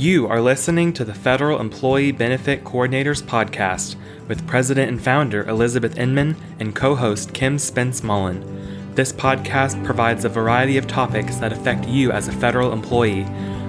You are listening to the Federal Employee Benefit Coordinators Podcast with President and founder Elizabeth Inman and co host Kim Spence Mullen. This podcast provides a variety of topics that affect you as a federal employee.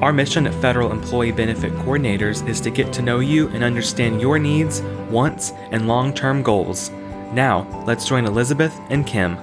Our mission at Federal Employee Benefit Coordinators is to get to know you and understand your needs, wants, and long term goals. Now, let's join Elizabeth and Kim.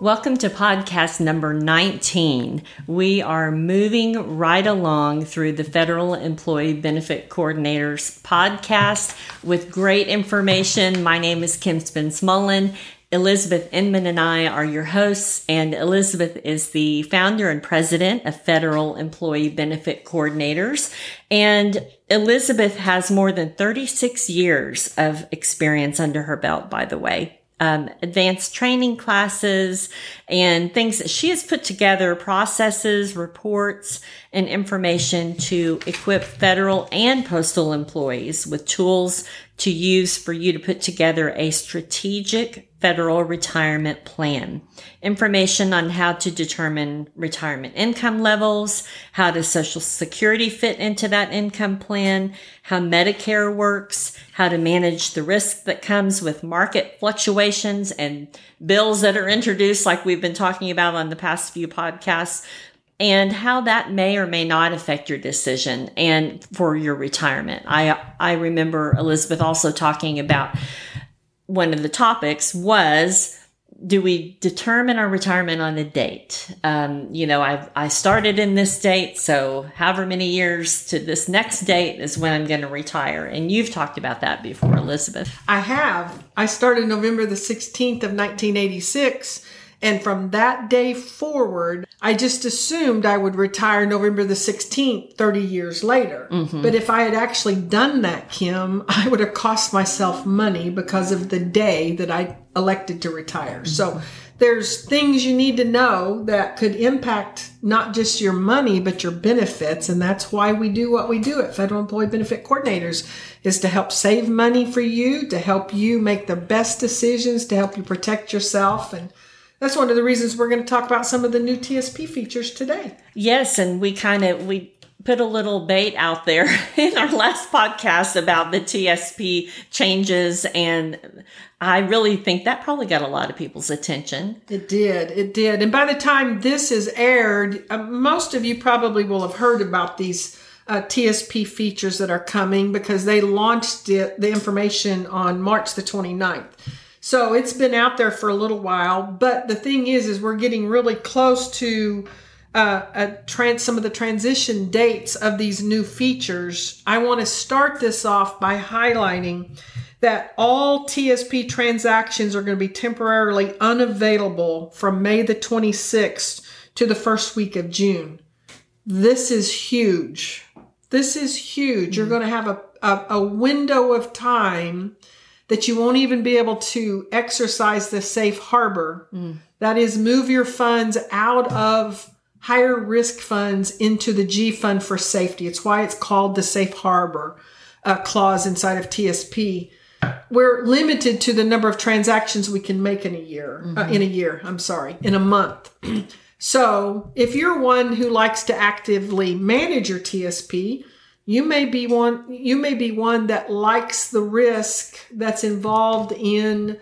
Welcome to podcast number 19. We are moving right along through the Federal Employee Benefit Coordinators podcast with great information. My name is Kim Spence Mullen. Elizabeth Inman and I are your hosts, and Elizabeth is the founder and president of Federal Employee Benefit Coordinators. And Elizabeth has more than 36 years of experience under her belt, by the way um, advanced training classes and things that she has put together, processes, reports, and information to equip federal and postal employees with tools to use for you to put together a strategic federal retirement plan. Information on how to determine retirement income levels, how does social security fit into that income plan, how Medicare works, how to manage the risk that comes with market fluctuations and bills that are introduced like we've been talking about on the past few podcasts and how that may or may not affect your decision and for your retirement. I I remember Elizabeth also talking about one of the topics was do we determine our retirement on a date? Um, you know, I I started in this date, so however many years to this next date is when I'm going to retire. And you've talked about that before, Elizabeth. I have. I started November the 16th of 1986 and from that day forward, I just assumed I would retire November the 16th, 30 years later. Mm-hmm. But if I had actually done that, Kim, I would have cost myself money because of the day that I elected to retire. Mm-hmm. So there's things you need to know that could impact not just your money, but your benefits. And that's why we do what we do at Federal Employee Benefit Coordinators is to help save money for you, to help you make the best decisions, to help you protect yourself and that's one of the reasons we're going to talk about some of the new TSP features today. Yes, and we kind of we put a little bait out there in our last podcast about the TSP changes and I really think that probably got a lot of people's attention. It did. It did. And by the time this is aired, uh, most of you probably will have heard about these uh, TSP features that are coming because they launched it, the information on March the 29th. So it's been out there for a little while, but the thing is, is we're getting really close to uh, a trans- some of the transition dates of these new features. I want to start this off by highlighting that all TSP transactions are going to be temporarily unavailable from May the 26th to the first week of June. This is huge. This is huge. Mm-hmm. You're going to have a, a, a window of time that you won't even be able to exercise the safe harbor. Mm. That is, move your funds out of higher risk funds into the G fund for safety. It's why it's called the safe harbor uh, clause inside of TSP. We're limited to the number of transactions we can make in a year, uh, mm-hmm. uh, in a year, I'm sorry, in a month. so if you're one who likes to actively manage your TSP, you may be one you may be one that likes the risk that's involved in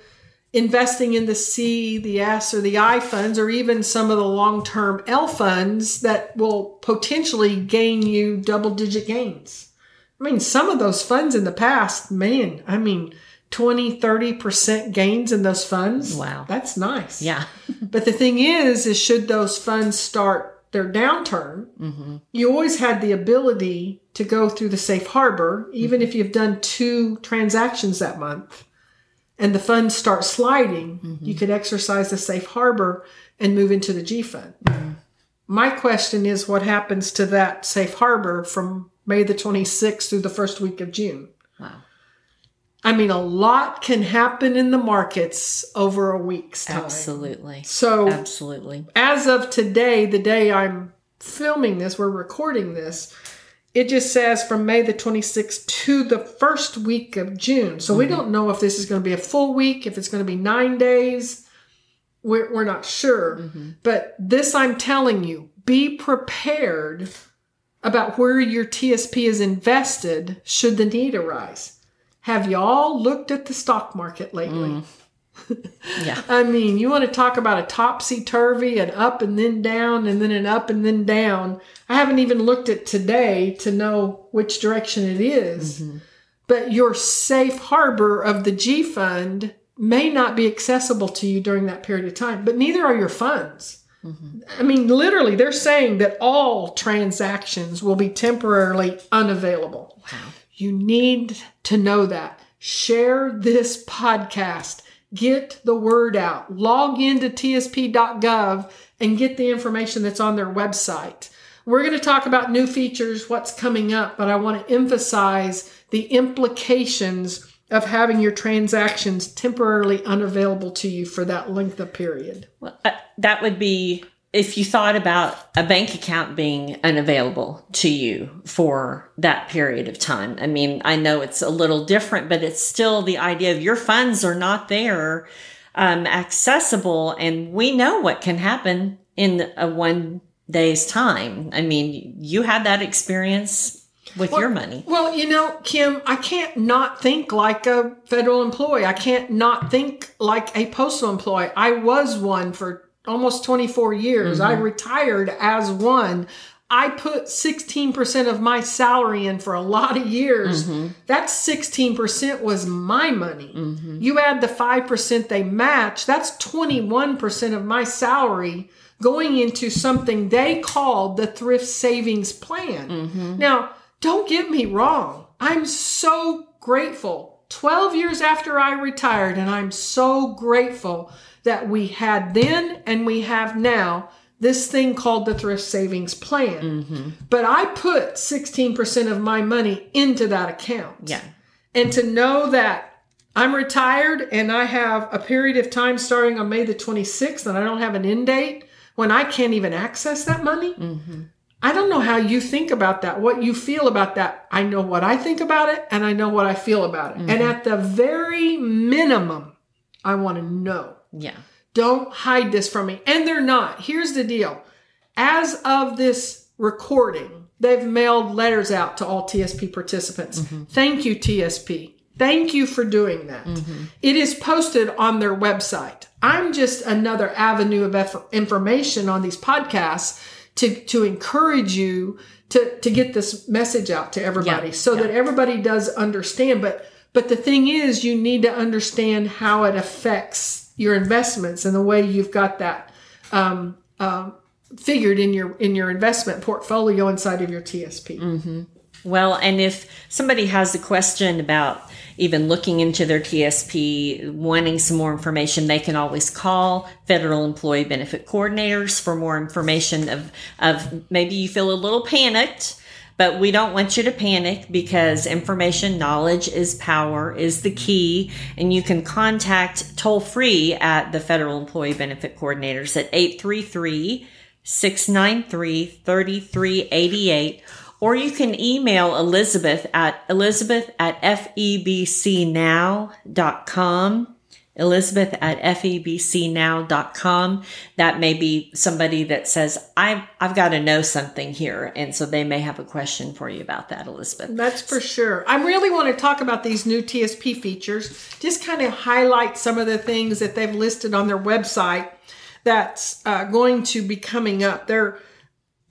investing in the C, the S, or the I funds, or even some of the long term L funds that will potentially gain you double digit gains. I mean, some of those funds in the past, man, I mean, 20, 30% gains in those funds. Wow. That's nice. Yeah. but the thing is, is should those funds start their downturn, mm-hmm. you always had the ability to go through the safe harbor, even mm-hmm. if you've done two transactions that month and the funds start sliding, mm-hmm. you could exercise the safe harbor and move into the G fund. Mm-hmm. My question is what happens to that safe harbor from May the 26th through the first week of June? Wow. I mean, a lot can happen in the markets over a week's time. Absolutely. So, absolutely. As of today, the day I'm filming this, we're recording this, it just says from May the 26th to the first week of June. So, mm-hmm. we don't know if this is going to be a full week, if it's going to be nine days. we're, we're not sure. But this I'm telling you be prepared about where your TSP is invested should the need arise. Have y'all looked at the stock market lately? Mm. Yeah. I mean, you want to talk about a topsy turvy, an up and then down, and then an up and then down. I haven't even looked at today to know which direction it is. Mm-hmm. But your safe harbor of the G fund may not be accessible to you during that period of time, but neither are your funds. Mm-hmm. I mean, literally, they're saying that all transactions will be temporarily unavailable. Wow. You need to know that. Share this podcast. Get the word out. Log into tsp.gov and get the information that's on their website. We're going to talk about new features, what's coming up, but I want to emphasize the implications of having your transactions temporarily unavailable to you for that length of period. Well, uh, that would be if you thought about a bank account being unavailable to you for that period of time. I mean, I know it's a little different, but it's still the idea of your funds are not there, um, accessible, and we know what can happen in a one day's time. I mean, you had that experience with your money. Well, you know, Kim, I can't not think like a federal employee. I can't not think like a postal employee. I was one for almost 24 years. I mm-hmm. retired as one. I put 16% of my salary in for a lot of years. Mm-hmm. That 16% was my money. Mm-hmm. You add the 5% they match, that's 21% of my salary going into something they called the thrift savings plan. Now, don't get me wrong. I'm so grateful. 12 years after I retired, and I'm so grateful that we had then and we have now this thing called the thrift savings plan. Mm-hmm. But I put 16% of my money into that account. Yeah. And to know that I'm retired and I have a period of time starting on May the 26th and I don't have an end date when I can't even access that money. Mm-hmm. I don't know how you think about that, what you feel about that. I know what I think about it and I know what I feel about it. And mm-hmm. at the very minimum, I want to know. Yeah. Don't hide this from me. And they're not. Here's the deal. As of this recording, they've mailed letters out to all TSP participants. Mm-hmm. Thank you, TSP. Thank you for doing that. Mm-hmm. It is posted on their website. I'm just another avenue of information on these podcasts to, to encourage you to, to get this message out to everybody Yeah, so yeah. that everybody does understand. But, but the thing is, you need to understand how it affects your investments and the way you've got that um, um, figured in your in your investment portfolio inside of your TSP. Well, and if somebody has a question about even looking into their TSP, wanting some more information, they can always call Federal Employee Benefit Coordinators for more information of, of maybe you feel a little panicked, but we don't want you to panic because information knowledge is power is the key. And you can contact toll free at the Federal Employee Benefit Coordinators at 833 693 3388 or you can email Elizabeth at elizabeth at febcnow.com. Elizabeth at febcnow.com. That may be somebody that says, I've, I've got to know something here. And so they may have a question for you about that, Elizabeth. That's for sure. I really want to talk about these new TSP features. Just kind of highlight some of the things that they've listed on their website that's uh, going to be coming up. They're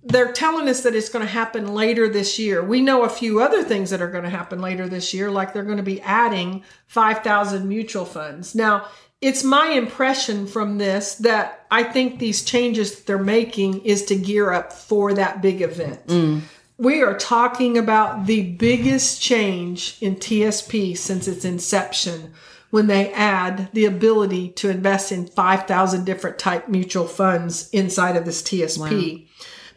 they're telling us that it's going to happen later this year. We know a few other things that are going to happen later this year, like they're going to be adding 5,000 mutual funds. Now, it's my impression from this that I think these changes that they're making is to gear up for that big event. Mm. We are talking about the biggest change in TSP since its inception when they add the ability to invest in 5,000 different type mutual funds inside of this TSP.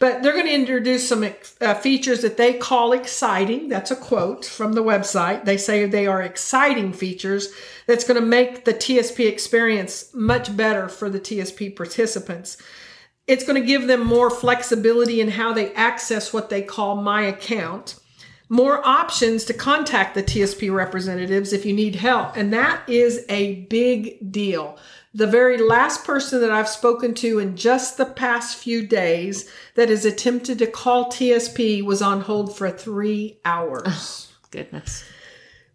But they're going to introduce some uh, features that they call exciting. That's a quote from the website. They say they are exciting features that's going to make the TSP experience much better for the TSP participants. It's going to give them more flexibility in how they access what they call my account. more options to contact the TSP representatives if you need help. And that is a big deal. The very last person that I've spoken to in just the past few days that has attempted to call TSP was on hold for three hours. Oh, goodness.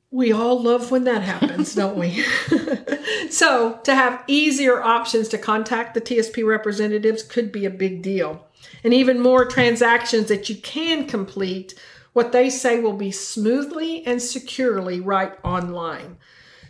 We all love when that happens, don't we? so, to have easier options to contact the TSP representatives could be a big deal. And even more transactions that you can complete what they say will be smoothly and securely right online.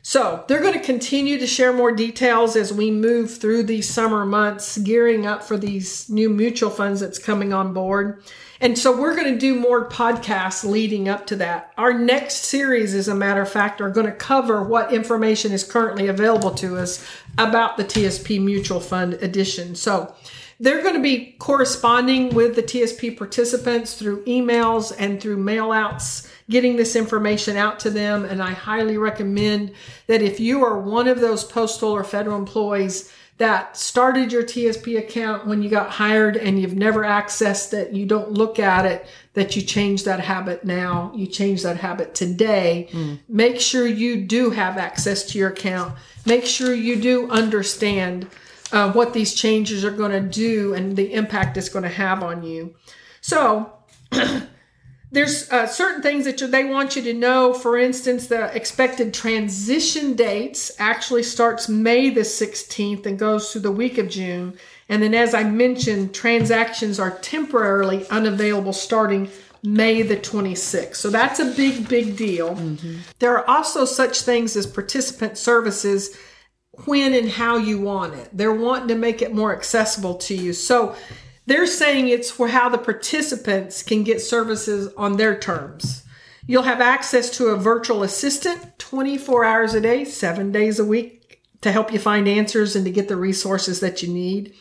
So they're going to continue to share more details as we move through these summer months, gearing up for these new mutual funds that's coming on board. And so we're going to do more podcasts leading up to that. Our next series, as a matter of fact, are going to cover what information is currently available to us about the TSP Mutual Fund edition. So they're going to be corresponding with the TSP participants through emails and through mailouts, getting this information out to them. And I highly recommend that if you are one of those postal or federal employees that started your TSP account when you got hired and you've never accessed it, you don't look at it, that you change that habit now. You change that habit today. Mm. Make sure you do have access to your account. Make sure you do understand uh, what these changes are going to do and the impact it's going to have on you. So, there's uh, certain things that they want you to know. For instance, the expected transition dates actually starts May the 16th and goes through the week of June. And then, as I mentioned, transactions are temporarily unavailable starting May the 26th. So that's a big, big deal. Mm-hmm. There are also such things as participant services when and how you want it. They're wanting to make it more accessible to you. So they're saying it's for how the participants can get services on their terms. You'll have access to a virtual assistant 24 hours a day, seven days a week to help you find answers and to get the resources that you need.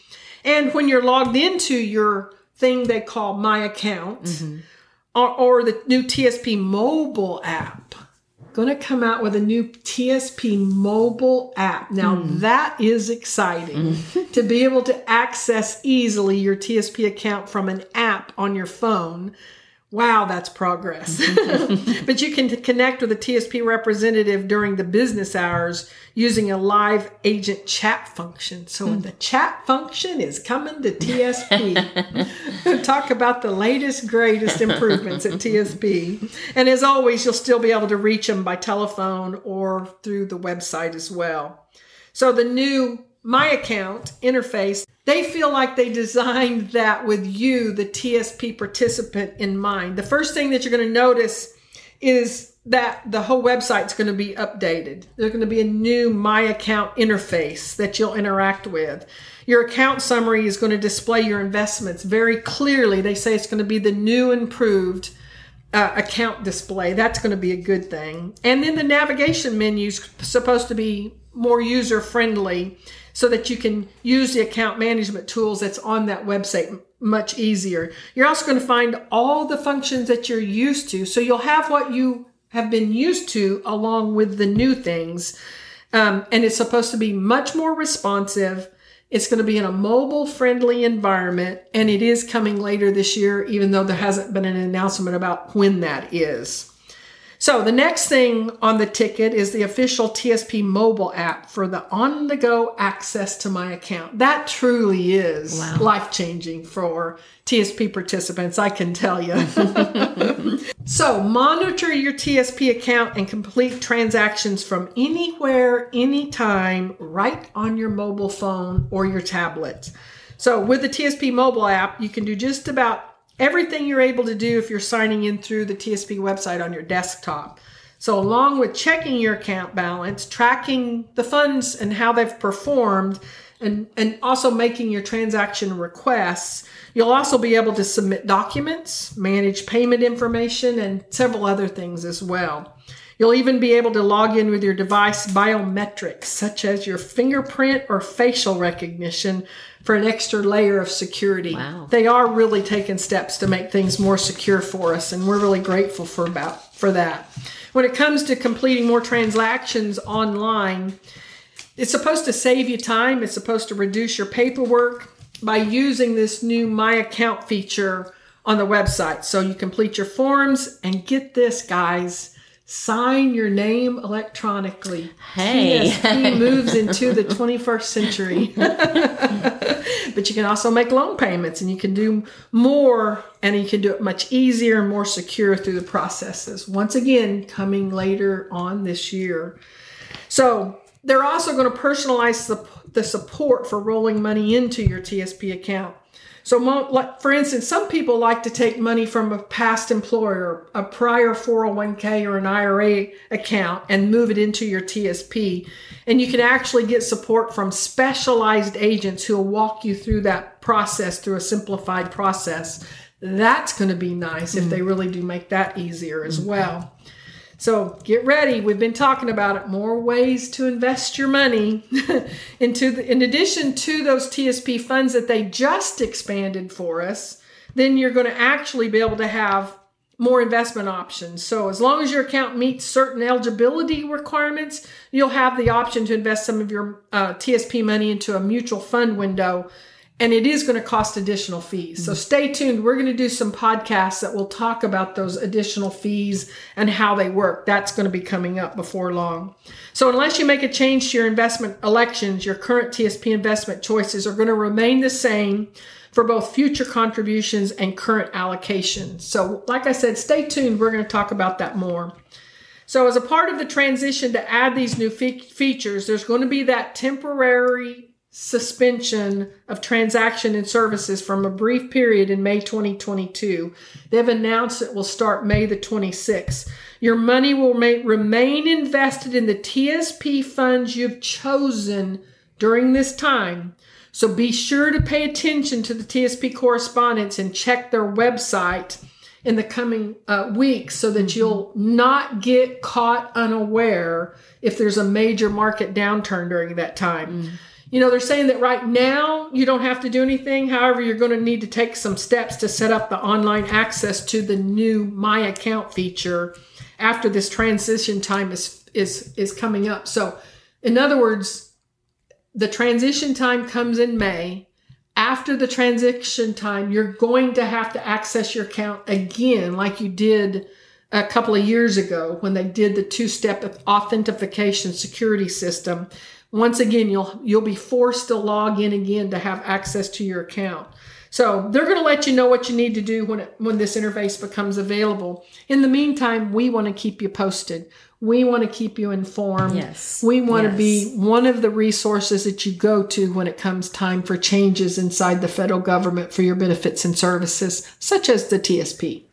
And when you're logged into your thing they call My Account mm-hmm. or, or the new TSP mobile app, going to come out with a new TSP mobile app. Now mm. that is exciting mm. to be able to access easily your TSP account from an app on your phone Wow, that's progress. but you can connect with a TSP representative during the business hours using a live agent chat function. So the chat function is coming to TSP. Talk about the latest, greatest improvements at TSP. And as always, you'll still be able to reach them by telephone or through the website as well. So the new My Account interface they feel like they designed that with you, the TSP participant, in mind. The first thing that you're going to notice is that the whole website's going to be updated. There's going to be a new My Account interface that you'll interact with. Your account summary is going to display your investments very clearly. They say it's going to be the new improved uh, account display. That's going to be a good thing. And then the navigation menu is supposed to be more user friendly so that you can use the account management tools that's on that website much easier. You're also going to find all the functions that you're used to. So you'll have what you have been used to along with the new things. Um, and it's supposed to be much more responsive. It's going to be in a mobile friendly environment and it is coming later this year, even though there hasn't been an announcement about when that is. So the next thing on the ticket is the official TSP mobile app for the on the go access to my account. That truly is wow. life changing for TSP participants, I can tell you. so monitor your TSP account and complete transactions from anywhere, anytime, right on your mobile phone or your tablet. So with the TSP mobile app, you can do just about everything you're able to do if you're signing in through the TSP website on your desktop. So, along with checking your account balance, tracking the funds and how they've performed, and, and also making your transaction requests, you'll also be able to submit documents, manage payment information, and several other things as well. You'll even be able to log in with your device biometrics, such as your fingerprint or facial recognition, for an extra layer of security. Wow. They are really taking steps to make things more secure for us, and we're really grateful for about for that. When it comes to completing more transactions online, it's supposed to save you time. It's supposed to reduce your paperwork by using this new My Account feature on the website. So you complete your forms and get this, guys. Sign your name electronically. Hey. TSP moves into the 21st century. but you can also make loan payments and you can do more and you can do it much easier and more secure through the processes. Once again, coming later on this year. So they're also going to personalize the, the support for rolling money into your TSP account. So, like for instance, some people like to take money from a past employer, a prior 401k or an IRA account and move it into your TSP. And you can actually get support from specialized agents who will walk you through that process through a simplified process. That's going to be nice if mm. they really do make that easier as mm. well. So get ready. We've been talking about it. More ways to invest your money into the, in addition to those TSP funds that they just expanded for us. Then you're going to actually be able to have more investment options. So as long as your account meets certain eligibility requirements, you'll have the option to invest some of your uh, TSP money into a mutual fund window and it is going to cost additional fees. So mm-hmm. stay tuned. We're going to do some podcasts that will talk about those additional fees and how they work. That's going to be coming up before long. So unless you make a change to your investment elections, your current TSP investment choices are going to remain the same for both future contributions and current allocations. So like I said, stay tuned. We're going to talk about that more. So as a part of the transition to add these new fe- features, there's going to be that temporary suspension of transaction and services from a brief period in May 2022. They've announced it will start May the 26th. Your money will may, remain invested in the TSP funds you've chosen during this time. So be sure to pay attention to the TSP correspondence and check their website in the coming uh, weeks so that you'll not get caught unaware if there's a major market downturn during that time. You know, they're saying that right now you don't have to do anything. However, you're going to need to take some steps to set up the online access to the new My Account feature after this transition time is is is coming up. So, in other words, the transition time comes in May. After the transition time, you're going to have to access your account again like you did a couple of years ago when they did the two-step authentication security system once again you'll you'll be forced to log in again to have access to your account so they're going to let you know what you need to do when it, when this interface becomes available in the meantime we want to keep you posted we want to keep you informed Yes. we want Yes. to be one of the resources that you go to when it comes time for changes inside the federal government for your benefits and services such as the tsp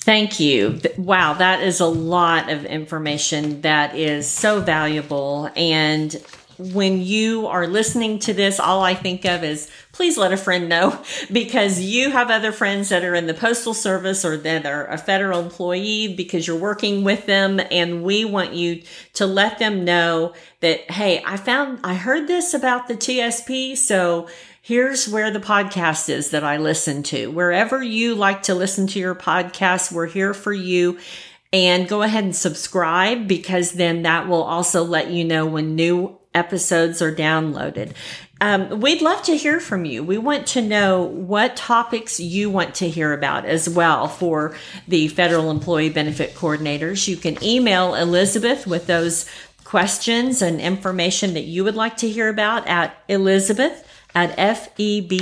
Thank you. Wow, that is a lot of information that is so valuable. And when you are listening to this, all I think of is please let a friend know because you have other friends that are in the postal service or that are a federal employee because you're working with them. And we want you to let them know that, hey, I found, I heard this about the TSP. So here's where the podcast is that I listen to. Wherever you like to listen to your podcast, we're here for you. And go ahead and subscribe because then that will also let you know when new episodes are downloaded. Um, we'd love to hear from you. We want to know what topics you want to hear about as well for the federal employee benefit coordinators. You can email Elizabeth with those questions and information that you would like to hear about at Elizabeth at febcnow.com.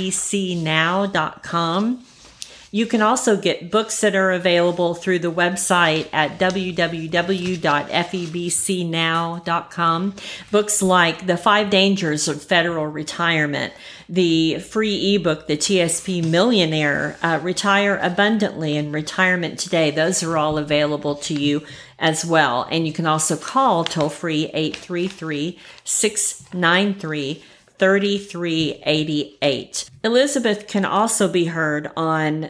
You can also get books that are available through the website at www.febcnow.com. Books like The Five Dangers of Federal Retirement, the free ebook, The TSP Millionaire, uh, Retire Abundantly and Retirement Today. Those are all available to you as well. And you can also call toll free 833 693 3388. Elizabeth can also be heard on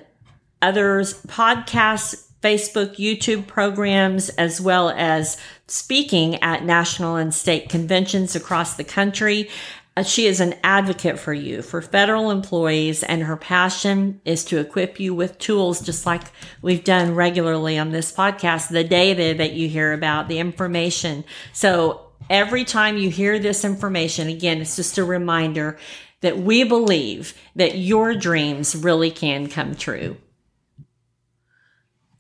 others podcasts, Facebook, YouTube programs, as well as speaking at national and state conventions across the country. Uh, She is an advocate for you, for federal employees, and her passion is to equip you with tools just like we've done regularly on this podcast, the data that you hear about, the information. So every time you hear this information, again, it's just a reminder that we believe that your dreams really can come true.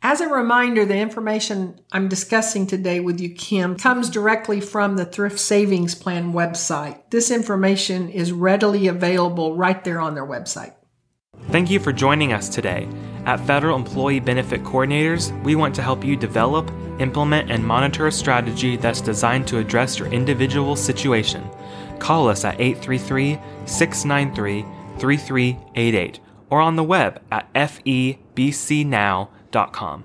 As a reminder, the information I'm discussing today with you, Kim, comes directly from the Thrift Savings Plan website. This information is readily available right there on their website. Thank you for joining us today. At Federal Employee Benefit Coordinators, we want to help you develop, implement, and monitor a strategy that's designed to address your individual situation. Call us at 833 693 3388 or on the web at febcnow.com dot com.